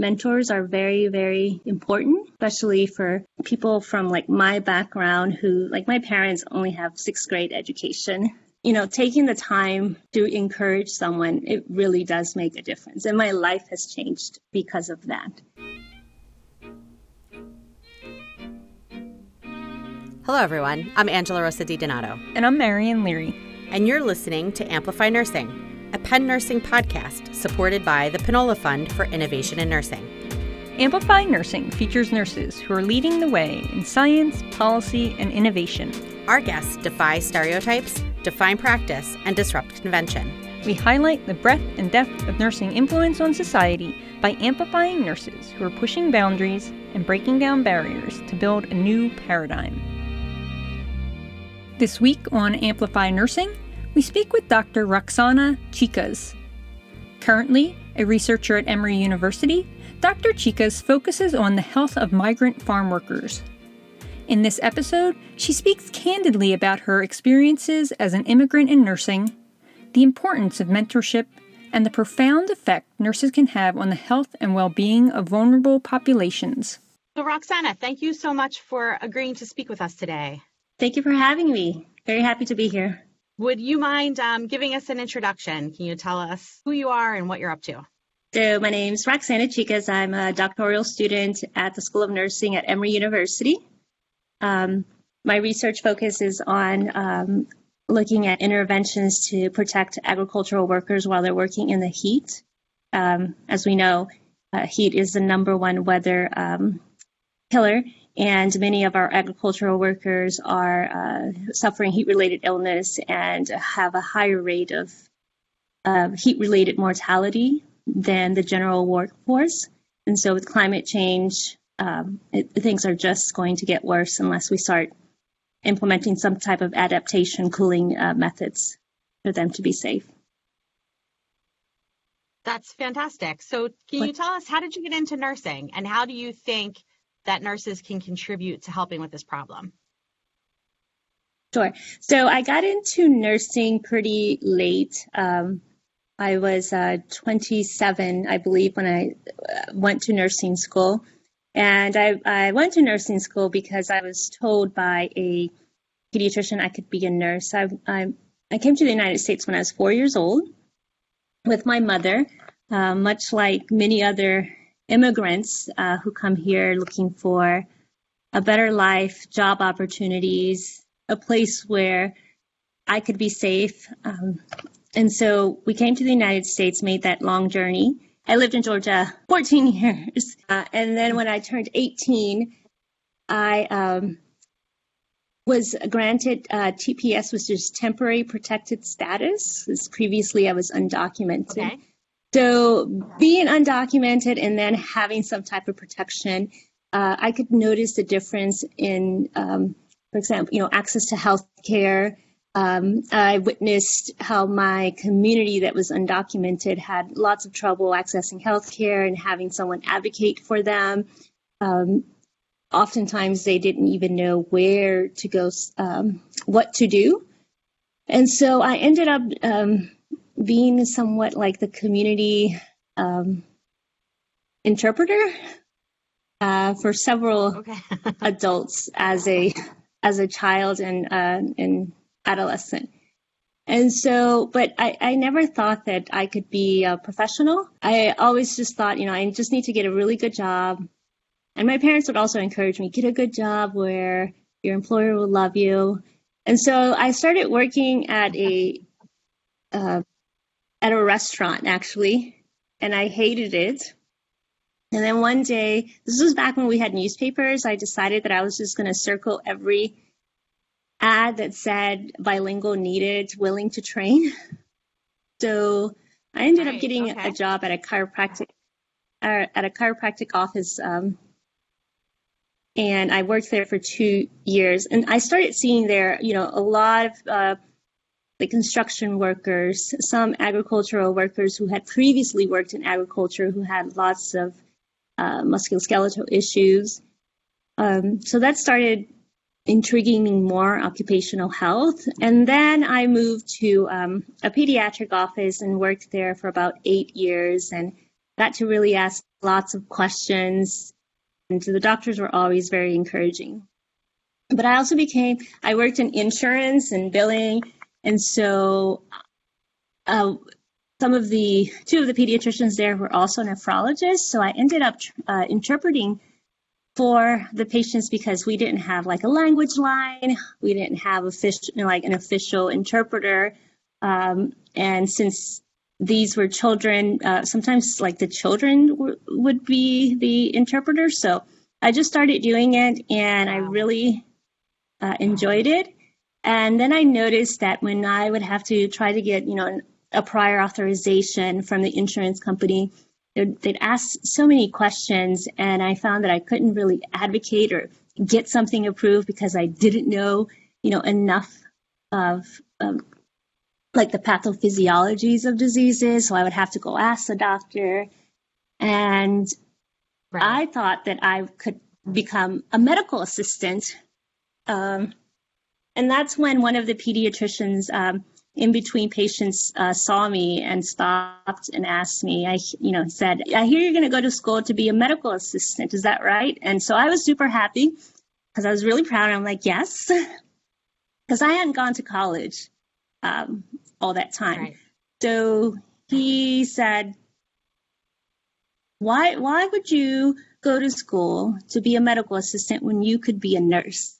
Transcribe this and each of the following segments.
mentors are very, very important, especially for people from like my background who, like my parents only have sixth grade education. You know, taking the time to encourage someone, it really does make a difference. And my life has changed because of that. Hello, everyone. I'm Angela Rosa Di Donato. And I'm Marion Leary. And you're listening to Amplify Nursing, a Penn Nursing podcast supported by the Pinola Fund for Innovation in Nursing. Amplify Nursing features nurses who are leading the way in science, policy, and innovation. Our guests defy stereotypes, define practice, and disrupt convention. We highlight the breadth and depth of nursing influence on society by amplifying nurses who are pushing boundaries and breaking down barriers to build a new paradigm. This week on Amplify Nursing, we speak with Dr. Roxana Chicas. Currently a researcher at Emory University, Dr. Chicas focuses on the health of migrant farm workers. In this episode, she speaks candidly about her experiences as an immigrant in nursing, the importance of mentorship, and the profound effect nurses can have on the health and well being of vulnerable populations. So, Roxana, thank you so much for agreeing to speak with us today. Thank you for having me. Very happy to be here. Would you mind um, giving us an introduction? Can you tell us who you are and what you're up to? So, my name is Roxana Chicas. I'm a doctoral student at the School of Nursing at Emory University. Um, my research focus is on um, looking at interventions to protect agricultural workers while they're working in the heat. Um, as we know, uh, heat is the number one weather um, killer and many of our agricultural workers are uh, suffering heat related illness and have a higher rate of uh, heat related mortality than the general workforce. And so, with climate change, um, it, things are just going to get worse unless we start implementing some type of adaptation cooling uh, methods for them to be safe. That's fantastic. So, can you tell us how did you get into nursing and how do you think that nurses can contribute to helping with this problem? Sure. So I got into nursing pretty late. Um, I was uh, 27, I believe, when I uh, went to nursing school. And I, I went to nursing school because I was told by a pediatrician I could be a nurse. I, I, I came to the United States when I was four years old with my mother. Uh, much like many other immigrants uh, who come here looking for a better life, job opportunities, a place where I could be safe. Um, and so we came to the United States, made that long journey. I lived in Georgia 14 years. Uh, and then when I turned 18, I um, was granted uh, TPS, which is temporary protected status. Previously I was undocumented. Okay. So being undocumented and then having some type of protection, uh, I could notice the difference in, um, for example, you know, access to health care. Um, I witnessed how my community that was undocumented had lots of trouble accessing health care and having someone advocate for them. Um, oftentimes they didn't even know where to go, um, what to do. And so I ended up um, being somewhat like the community um, interpreter uh, for several okay. adults as a as a child and uh, and adolescent. And so, but I, I never thought that I could be a professional. I always just thought, you know, I just need to get a really good job. And my parents would also encourage me, get a good job where your employer will love you. And so I started working at a uh, at a restaurant actually, and I hated it. And then one day, this was back when we had newspapers, I decided that I was just going to circle every ad that said bilingual needed, willing to train. So I ended right, up getting okay. a job at a chiropractic uh, at a chiropractic office, um, and I worked there for two years. And I started seeing there, you know, a lot of uh, the construction workers, some agricultural workers who had previously worked in agriculture who had lots of uh, musculoskeletal issues. Um, so that started intriguing me more occupational health. And then I moved to um, a pediatric office and worked there for about eight years and got to really ask lots of questions, and the doctors were always very encouraging. But I also became, I worked in insurance and billing, and so uh, some of the, two of the pediatricians there were also nephrologists, so I ended up uh, interpreting for the patients because we didn't have like a language line, we didn't have official, like an official interpreter, um, and since these were children, uh, sometimes like the children w- would be the interpreter. So I just started doing it and I really uh, enjoyed it. And then I noticed that when I would have to try to get, you know, a prior authorization from the insurance company, they'd, they'd ask so many questions, and I found that I couldn't really advocate or get something approved because I didn't know, you know, enough of um, like the pathophysiologies of diseases. So I would have to go ask the doctor. And right. I thought that I could become a medical assistant. Um, and that's when one of the pediatricians um, in between patients uh, saw me and stopped and asked me, I, you know, said, I hear you're going to go to school to be a medical assistant. Is that right? And so I was super happy because I was really proud. I'm like, yes, because I hadn't gone to college um, all that time. Right. So he said, why, why would you go to school to be a medical assistant when you could be a nurse?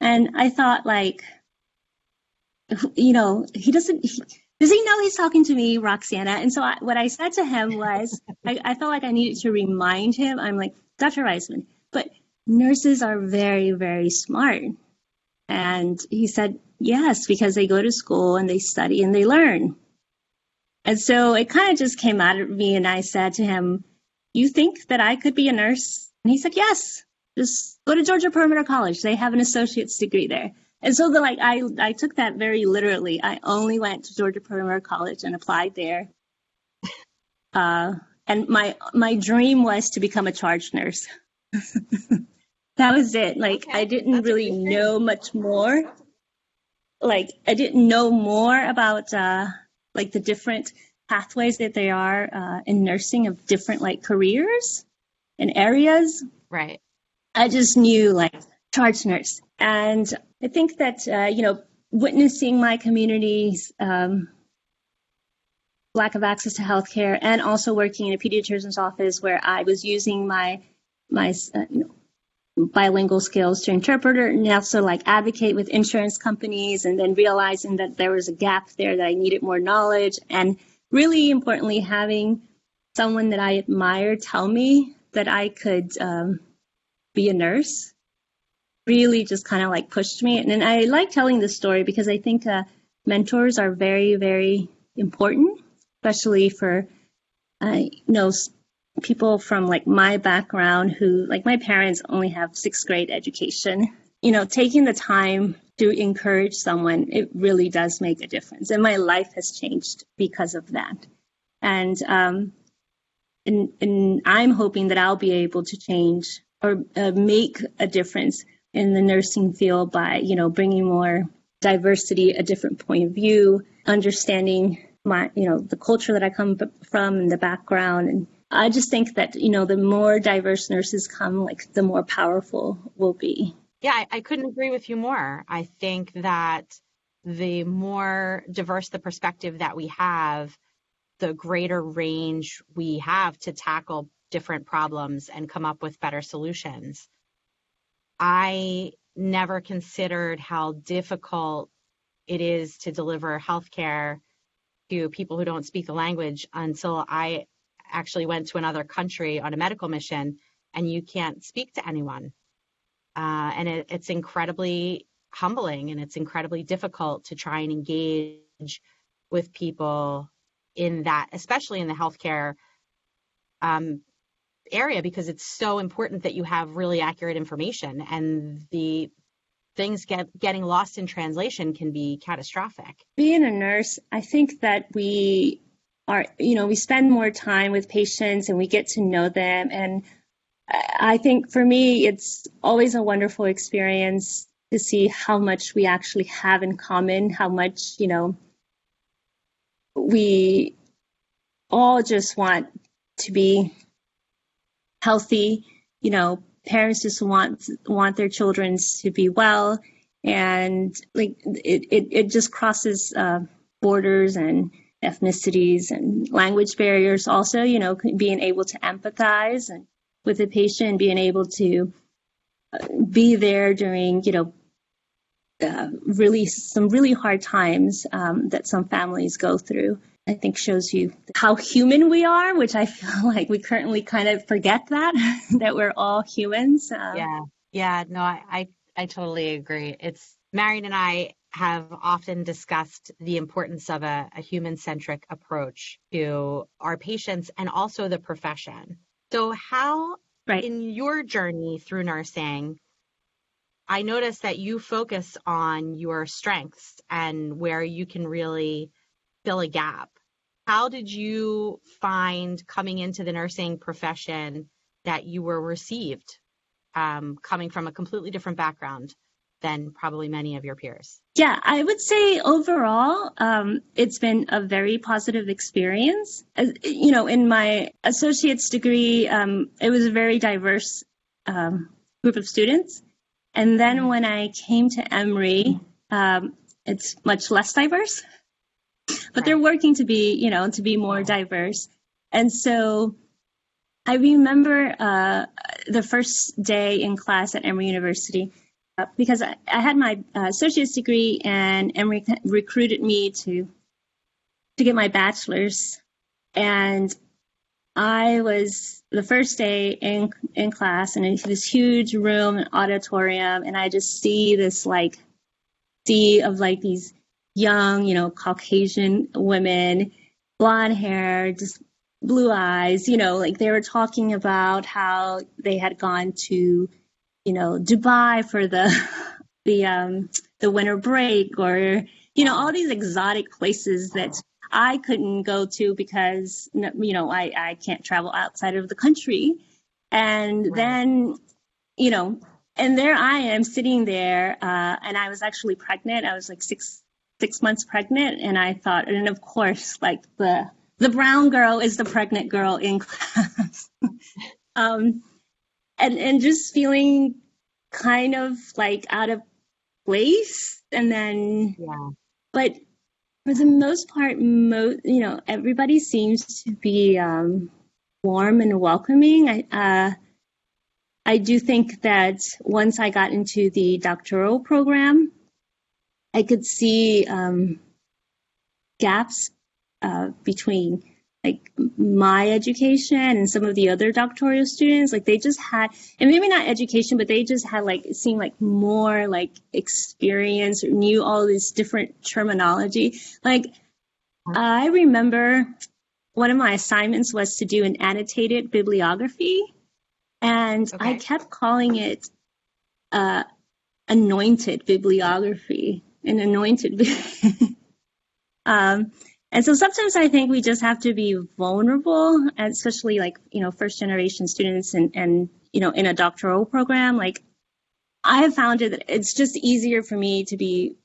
And I thought, like, you know, he doesn't, he, does he know he's talking to me, Roxana? And so I, what I said to him was, I, I, felt like I needed to remind him, I'm like, Dr. Reisman, but nurses are very, very smart. And he said, yes, because they go to school and they study and they learn. And so it kind of just came out of me, and I said to him, You think that I could be a nurse? And he said, Yes, just go to Georgia Perimeter College. They have an associate's degree there. And so the like I I took that very literally. I only went to Georgia Perimeter College and applied there. Uh, and my my dream was to become a charge nurse. that was it. Like okay. I didn't That's really know much more. Like I didn't know more about uh, like the different pathways that there are uh, in nursing of different like careers and areas. Right. I just knew like charge nurse, and I think that, uh, you know, witnessing my community's um, lack of access to healthcare and also working in a pediatrician's office where I was using my, my, uh, you know, bilingual skills to interpret and also like advocate with insurance companies and then realizing that there was a gap there that I needed more knowledge and really importantly having someone that I admire tell me that I could um, be a nurse really just kind of like pushed me. And, and I like telling this story because I think uh, mentors are very, very important, especially for, uh, you know, people from like my background who, like my parents only have sixth grade education. You know, taking the time to encourage someone, it really does make a difference. And my life has changed because of that. And, um, and, and I'm hoping that I'll be able to change or uh, make a difference in the nursing field by, you know, bringing more diversity, a different point of view, understanding my, you know, the culture that I come from and the background. And I just think that, you know, the more diverse nurses come, like the more powerful we'll be. Yeah, I, I couldn't agree with you more. I think that the more diverse the perspective that we have, the greater range we have to tackle different problems and come up with better solutions. I never considered how difficult it is to deliver healthcare to people who don't speak the language until I actually went to another country on a medical mission and you can't speak to anyone. Uh, and it, it's incredibly humbling and it's incredibly difficult to try and engage with people in that, especially in the healthcare um, area because it's so important that you have really accurate information and the things get getting lost in translation can be catastrophic. Being a nurse, I think that we are, you know, we spend more time with patients and we get to know them. And I think for me, it's always a wonderful experience to see how much we actually have in common, how much, you know, we all just want to be healthy. You know, parents just want want their children to be well, and like it it, it just crosses uh, borders and ethnicities and language barriers. Also, you know, being able to empathize and with the patient, being able to uh, be there during you know uh, really some really hard times um, that some families go through. I think shows you how human we are, which I feel like we currently kind of forget that that we're all humans. Um, yeah, yeah, no, I, I I totally agree. It's Marion and I have often discussed the importance of a, a human centric approach to our patients and also the profession. So, how right. in your journey through nursing I noticed that you focus on your strengths and where you can really fill a gap. How did you find coming into the nursing profession that you were received um, coming from a completely different background than probably many of your peers? Yeah, I would say overall, um, it's been a very positive experience. As, you know, in my associate's degree, um, it was a very diverse um, group of students. And then when I came to Emory, um, it's much less diverse, but right. they're working to be, you know, to be more diverse. And so I remember uh, the first day in class at Emory University uh, because I, I, had my uh, associate's degree and Emory recruited me to to get my bachelor's, and I was the first day in in class and in this huge room and auditorium, and I just see this like sea of like these young, you know, Caucasian women, blonde hair, just blue eyes, you know, like they were talking about how they had gone to, you know, Dubai for the the um the winter break or you know all these exotic places that I couldn't go to because you know I I can't travel outside of the country, and then you know, and there I am sitting there, uh, and I was actually pregnant. I was like six six months pregnant, and I thought, and of course, like the the brown girl is the pregnant girl in class, um, and and just feeling kind of like out of place, and then yeah. but for the most part, mo- you know, everybody seems to be um, warm and welcoming. I, uh, I do think that once I got into the doctoral program, I could see um, gaps uh, between like my education and some of the other doctoral students. Like they just had and maybe not education but they just had like it seemed like more like experience or knew all this different terminology. Like i remember one of my assignments was to do an annotated bibliography and okay. i kept calling it uh, anointed bibliography an anointed um, and so sometimes I think we just have to be vulnerable, especially like, you know, first generation students and, and, you know, in a doctoral program. Like I have found it that it's just easier for me to be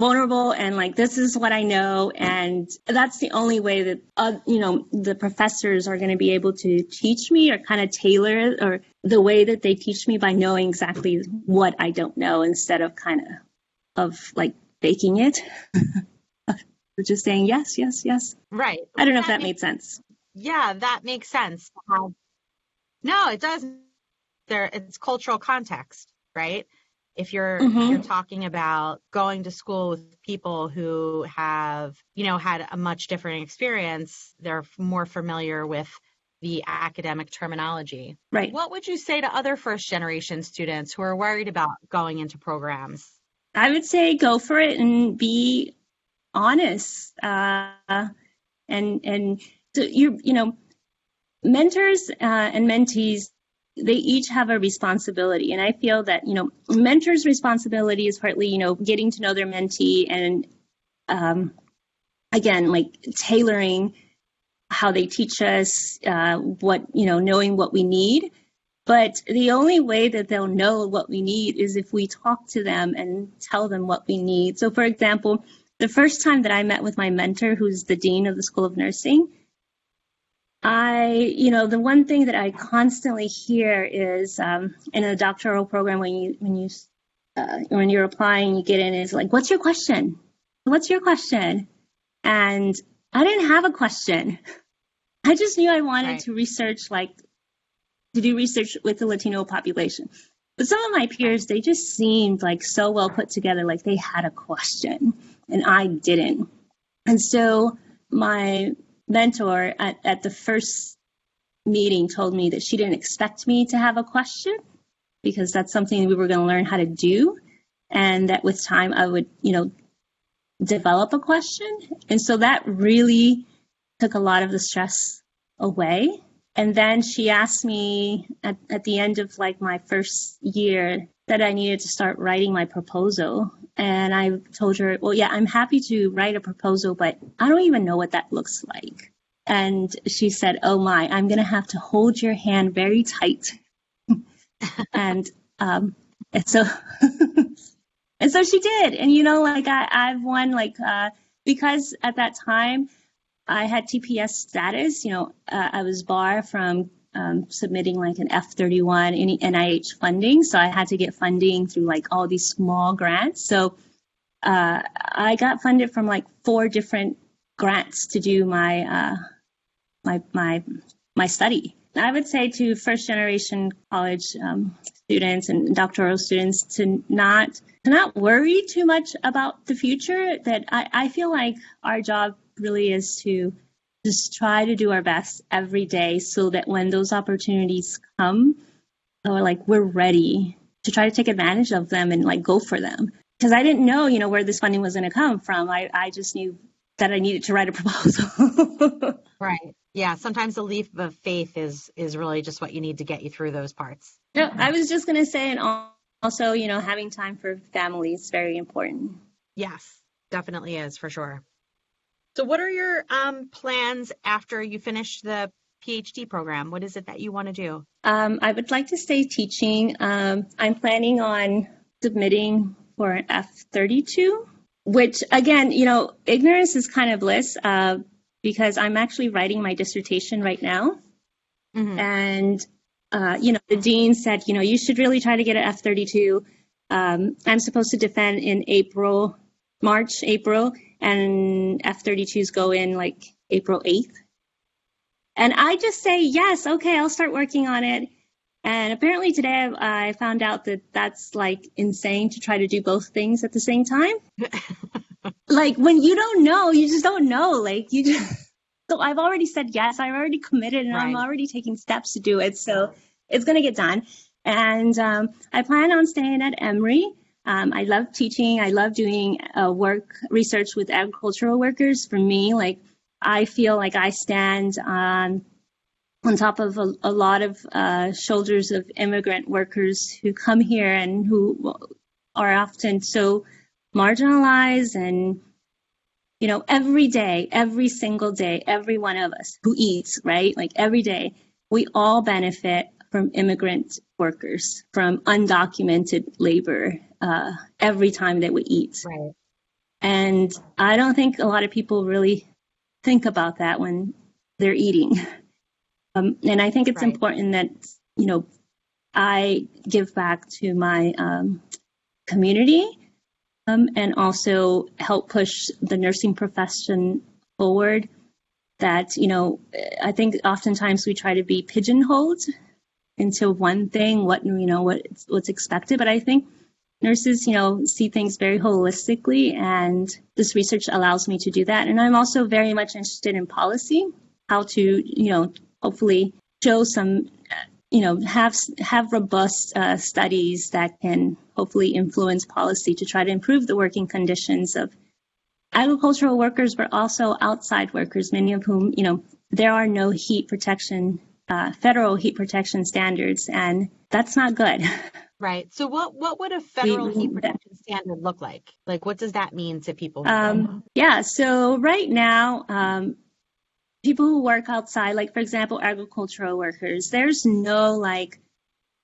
vulnerable and like, this is what I know. And that's the only way that, uh, you know, the professors are going to be able to teach me or kind of tailor or the way that they teach me by knowing exactly what I don't know instead of kind of, of like faking it. just saying yes, yes, yes. Right. I don't know that if that makes, made sense. Yeah, that makes sense. Um, no, it does. There, it's cultural context, right? If you're mm-hmm. if you're talking about going to school with people who have, you know, had a much different experience, they're more familiar with the academic terminology. Right. What would you say to other first generation students who are worried about going into programs? I would say go for it and be honest uh, and and so you you know mentors uh, and mentees they each have a responsibility. And i feel that you know mentors responsibility is partly you know getting to know their mentee and um, again like tailoring how they teach us uh, what you know knowing what we need but the only way that they'll know what we need is if we talk to them and tell them what we need so for example the first time that I met with my mentor, who's the dean of the School of Nursing, I, you know, the one thing that I constantly hear is um, in a doctoral program when you when you uh, when you're applying, you get in is like, "What's your question? What's your question?" And I didn't have a question. I just knew I wanted Right. to research, like, to do research with the Latino population. But some of my peers, they just seemed like so well put together, like they had a question, and I didn't. And so my mentor at, at the first meeting told me that she didn't expect me to have a question because that's something we were going to learn how to do. And that with time, I would, you know, develop a question. And so that really took a lot of the stress away. And then she asked me at, at the end of like my first year that I needed to start writing my proposal. And I told her, well, yeah, I'm happy to write a proposal, but I don't even know what that looks like. And she said, oh my, I'm going to have to hold your hand very tight. and, um, and so, and so she did. And, you know, like I, I've won like, uh, because at that time I had TPS status, you know, uh, I was barred from um, submitting like an F31 any NIH funding. So I had to get funding through like all these small grants. So uh, I got funded from like four different grants to do my uh, my my my study. I would say to first generation college um, students and doctoral students to not to not worry too much about the future. That I, I feel like our job really is to just try to do our best every day so that when those opportunities come, or like we're ready to try to take advantage of them and like go for them. Because I didn't know, you know, where this funding was going to come from. I, I just knew that I needed to write a proposal. Right. Yeah. Sometimes the leap of faith is is really just what you need to get you through those parts. no, I was just going to say, and also, you know, having time for family is very important. Yes, definitely is for sure. So, what are your um, plans after you finish the PhD program? What is it that you want to do? Um, I would like to stay teaching. Um, I'm planning on submitting for an F32, which again, you know, ignorance is kind of bliss uh, because I'm actually writing my dissertation right now. Mhm. And, uh, you know, the dean said, you know, you should really try to get an F32. Um, I'm supposed to defend in April, March, April, and F32s go in like April 8th. And I just say, yes, okay, I'll start working on it. And apparently today I I found out that that's like insane to try to do both things at the same time. like when you don't know, you just don't know. Like you just, so I've already said yes, I've already committed and I'm already taking steps to do it. So it's going to get done. And um, I plan on staying at Emory. Um, I love teaching. I love doing uh, work research with agricultural workers. For me, like I feel like I stand on on top of a, a lot of uh, shoulders of immigrant workers who come here and who are often so marginalized and you know every day every single day every one of us who eats right like every day we all benefit from immigrant workers from undocumented labor uh, every time that we eat Right. and I don't think a lot of people really think about that when they're eating. Um, and I think it's Right. important that, you know, I give back to my um, community um, and also help push the nursing profession forward. That, you know, I think oftentimes we try to be pigeonholed into one thing, what, you know, what, what's expected. But I think nurses, you know, see things very holistically, and this research allows me to do that. And I'm also very much interested in policy, how to, you know, hopefully show some, you know, have have robust uh, studies that can hopefully influence policy to try to improve the working conditions of agricultural workers, but also outside workers, many of whom, you know, there are no heat protection, uh, federal heat protection standards, and that's not good. Right. So, what what would a federal we- heat protection standard look like? Like, what does that mean to people? Um, yeah, so right now, um, people who work outside, like for example, agricultural workers, there's no like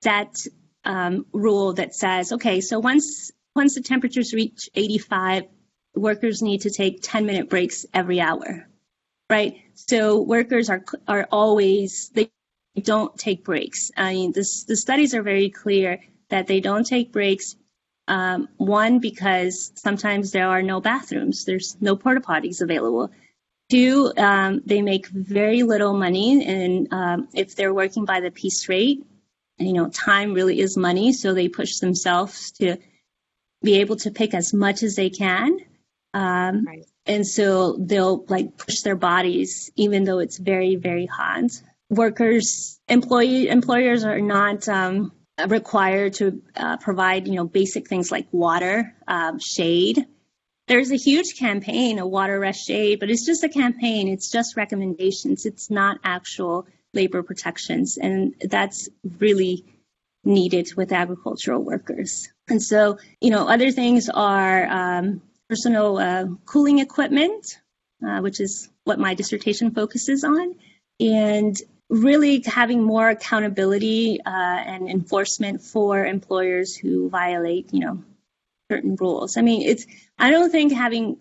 set um, rule that says, okay, so once once the temperatures reach 85, workers need to take 10 minute breaks every hour. Right? So workers are are always they don't take breaks. I mean, this, the studies are very clear that they don't take breaks. Um, one, because sometimes there are no bathrooms, there's no porta potties available. Two, um, they make very little money, and um, if they're working by the piece rate, you know, time really is money, so they push themselves to be able to pick as much as they can. Um, right. And so they'll like push their bodies, even though it's very, very hot. Workers, employee employers are not um, required to uh, provide, you know, basic things like water, um, shade. There's a huge campaign, a water rest shade, but it's just a campaign. It's just recommendations. It's not actual labor protections, and that's really needed with agricultural workers. And so, you know, other things are um, personal uh, cooling equipment, uh, which is what my dissertation focuses on, and really having more accountability uh, and enforcement for employers who violate, you know, certain rules. I mean, it's I don't think having,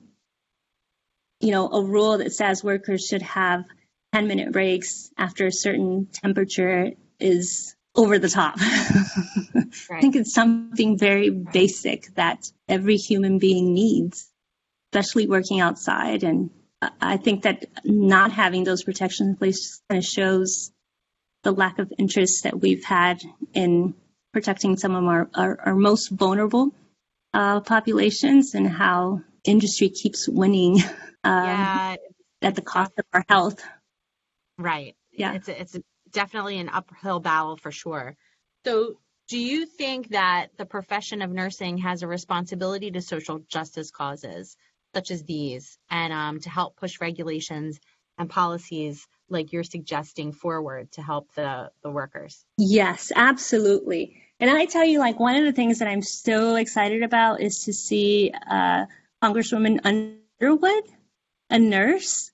you know, a rule that says workers should have 10 minute breaks after a certain temperature is over the top. right. I think it's something very basic that every human being needs, especially working outside. And I think that not having those protections in place kind of shows the lack of interest that we've had in protecting some of our, our, our most vulnerable uh, populations and how industry keeps winning um, yeah. at the cost of our health. Right. Yeah. It's a, it's a, definitely an uphill battle for sure. So, do you think that the profession of nursing has a responsibility to social justice causes such as these and um, to help push regulations and policies like you're suggesting forward to help the, the workers? Yes, absolutely. And I tell you, like, one of the things that I'm so excited about is to see uh, Congresswoman Underwood, a nurse,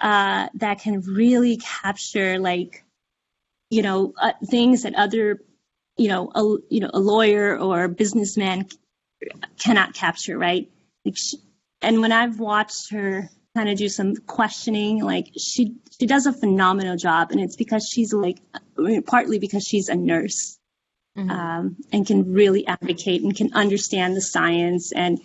uh, that can really capture like you know uh, things that other you know a you know a lawyer or a businessman cannot capture right like she, and when i've watched her kind of do some questioning like she she does a phenomenal job and it's because she's like partly because she's a nurse mm-hmm. um, and can really advocate and can understand the science and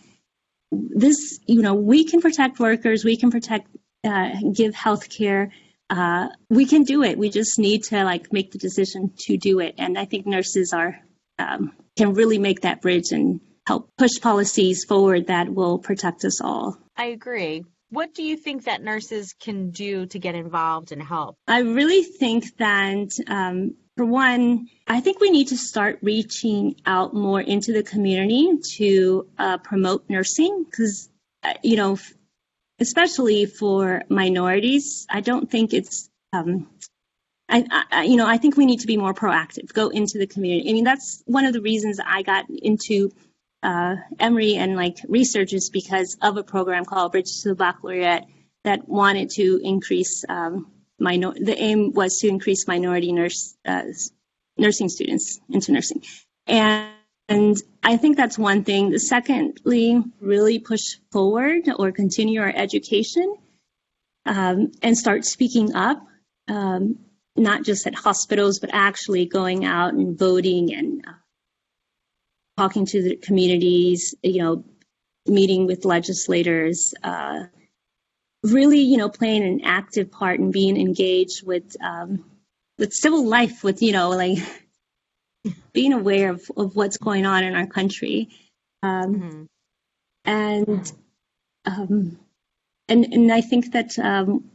this you know we can protect workers we can protect uh, give health care. Uh, we can do it. We just need to like make the decision to do it. And I think nurses are um, can really make that bridge and help push policies forward that will protect us all. I agree. What do you think that nurses can do to get involved and help? I really think that, um, for one, I think we need to start reaching out more into the community to uh, promote nursing because, uh, you know, especially for minorities, I don't think it's, um, I, I, you know, I think we need to be more proactive, go into the community. I mean, that's one of the reasons I got into uh, Emory and like research is because of a program called Bridge to the Baccalaureate that wanted to increase um, minor. The aim was to increase minority nurse uh, nursing students into nursing, and and I think that's one thing. Secondly, really push forward or continue our education um, and start speaking up, um, not just at hospitals, but actually going out and voting and uh, talking to the communities, you know, meeting with legislators, uh, really, you know, playing an active part and being engaged with um, with civil life, with you know, like being aware of, of what's going on in our country. Um, mm-hmm. And um, and and I think that um,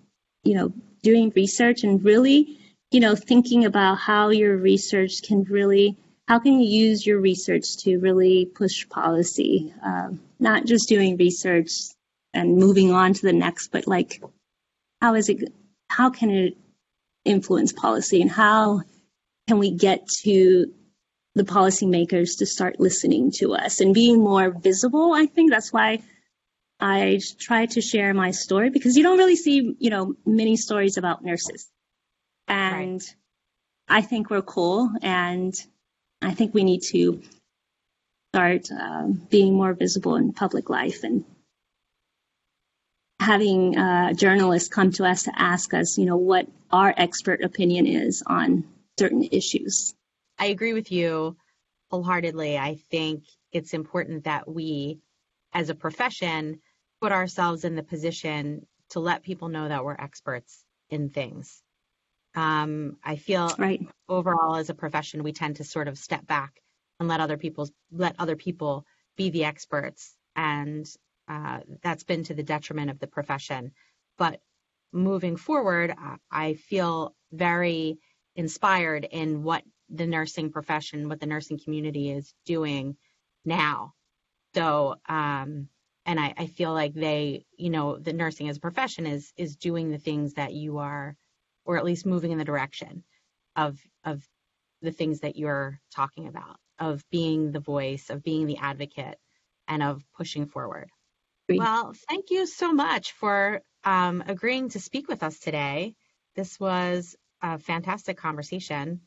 you know doing research and really you know thinking about how your research can really how can you use your research to really push policy, um, not just doing research and moving on to the next, but like how is it how can it influence policy and how can we get to the policymakers to start listening to us and being more visible. I think that's why I try to share my story because you don't really see, you know, many stories about nurses. And right. I think we're cool and I think we need to start um, being more visible in public life and having uh, journalists come to us to ask us, you know, what our expert opinion is on certain issues. I agree with you wholeheartedly. I think it's important that we, as a profession, put ourselves in the position to let people know that we're experts in things. Um, I feel right. overall as a profession, we tend to sort of step back and let other people let other people be the experts, and uh, that's been to the detriment of the profession. But moving forward, I feel very inspired in what the nursing profession, what the nursing community is doing now. So, um, and I, I, feel like they, you know, the nursing as a profession is is doing the things that you are, or at least moving in the direction of of the things that you're talking about, of being the voice, of being the advocate, and of pushing forward. Well, thank you so much for um, agreeing to speak with us today. This was a fantastic conversation.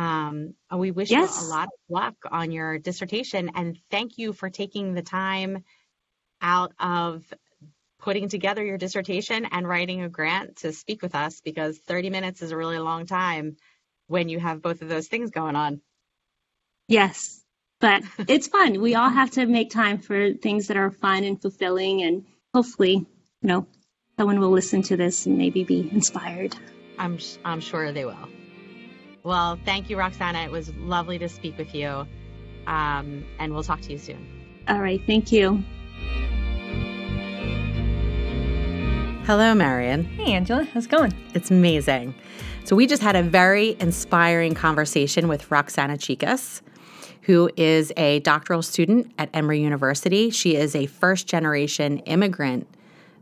Um, we wish yes. you a lot of luck on your dissertation and thank you for taking the time out of putting together your dissertation and writing a grant to speak with us because 30 minutes is a really long time when you have both of those things going on. Yes, but it's fun. We all have to make time for things that are fun and fulfilling, and hopefully, you know, someone will listen to this and maybe be inspired. I'm I'm sure they will. Well, thank you, Roxana. It was lovely to speak with you, um, and we'll talk to you soon. All right, thank you. Hello, Marion. Hey, Angela. How's it going? It's amazing. So, we just had a very inspiring conversation with Roxana Chicas, who is a doctoral student at Emory University. She is a first generation immigrant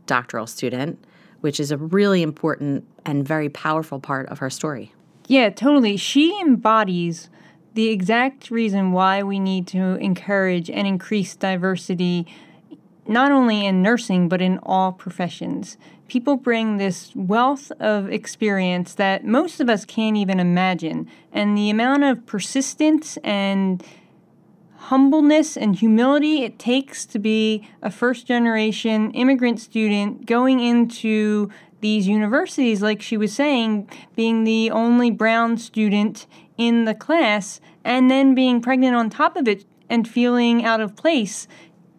doctoral student, which is a really important and very powerful part of her story. Yeah, totally. She embodies the exact reason why we need to encourage and increase diversity not only in nursing, but in all professions. People bring this wealth of experience that most of us can't even imagine. And the amount of persistence and humbleness and humility it takes to be a first generation immigrant student going into these universities, like she was saying, being the only brown student in the class, and then being pregnant on top of it and feeling out of place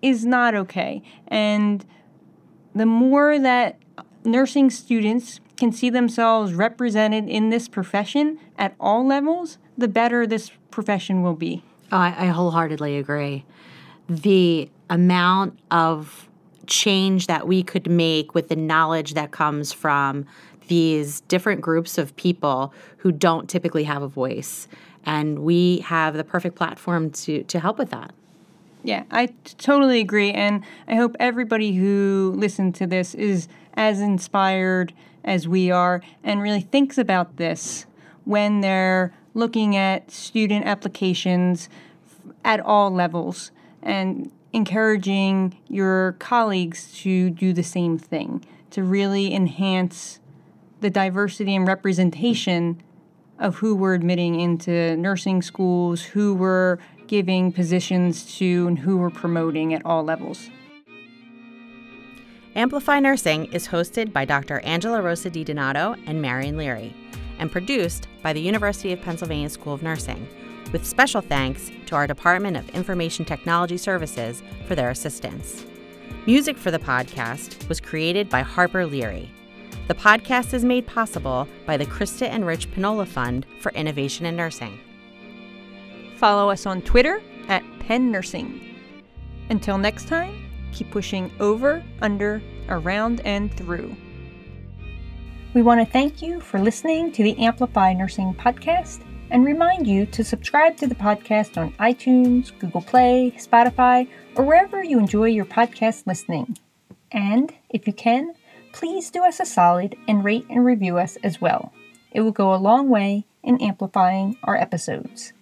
is not okay. And the more that nursing students can see themselves represented in this profession at all levels, the better this profession will be. Oh, I, I wholeheartedly agree. The amount of change that we could make with the knowledge that comes from these different groups of people who don't typically have a voice. And we have the perfect platform to, to help with that. Yeah, I t- totally agree. And I hope everybody who listened to this is as inspired as we are and really thinks about this when they're looking at student applications at all levels and encouraging your colleagues to do the same thing, to really enhance the diversity and representation of who we're admitting into nursing schools, who we're giving positions to and who we're promoting at all levels. Amplify Nursing is hosted by Dr. Angela Rosa DiDonato and Marion Leary, and produced by the University of Pennsylvania School of Nursing, with special thanks to our Department of Information Technology Services for their assistance. Music for the podcast was created by Harper Leary. The podcast is made possible by the Krista and Rich Pinola Fund for Innovation in Nursing. Follow us on Twitter at Penn Nursing. Until next time, keep pushing over, under, around, and through. We want to thank you for listening to the Amplify Nursing podcast and remind you to subscribe to the podcast on iTunes, Google Play, Spotify, or wherever you enjoy your podcast listening. And if you can, please do us a solid and rate and review us as well. It will go a long way in amplifying our episodes.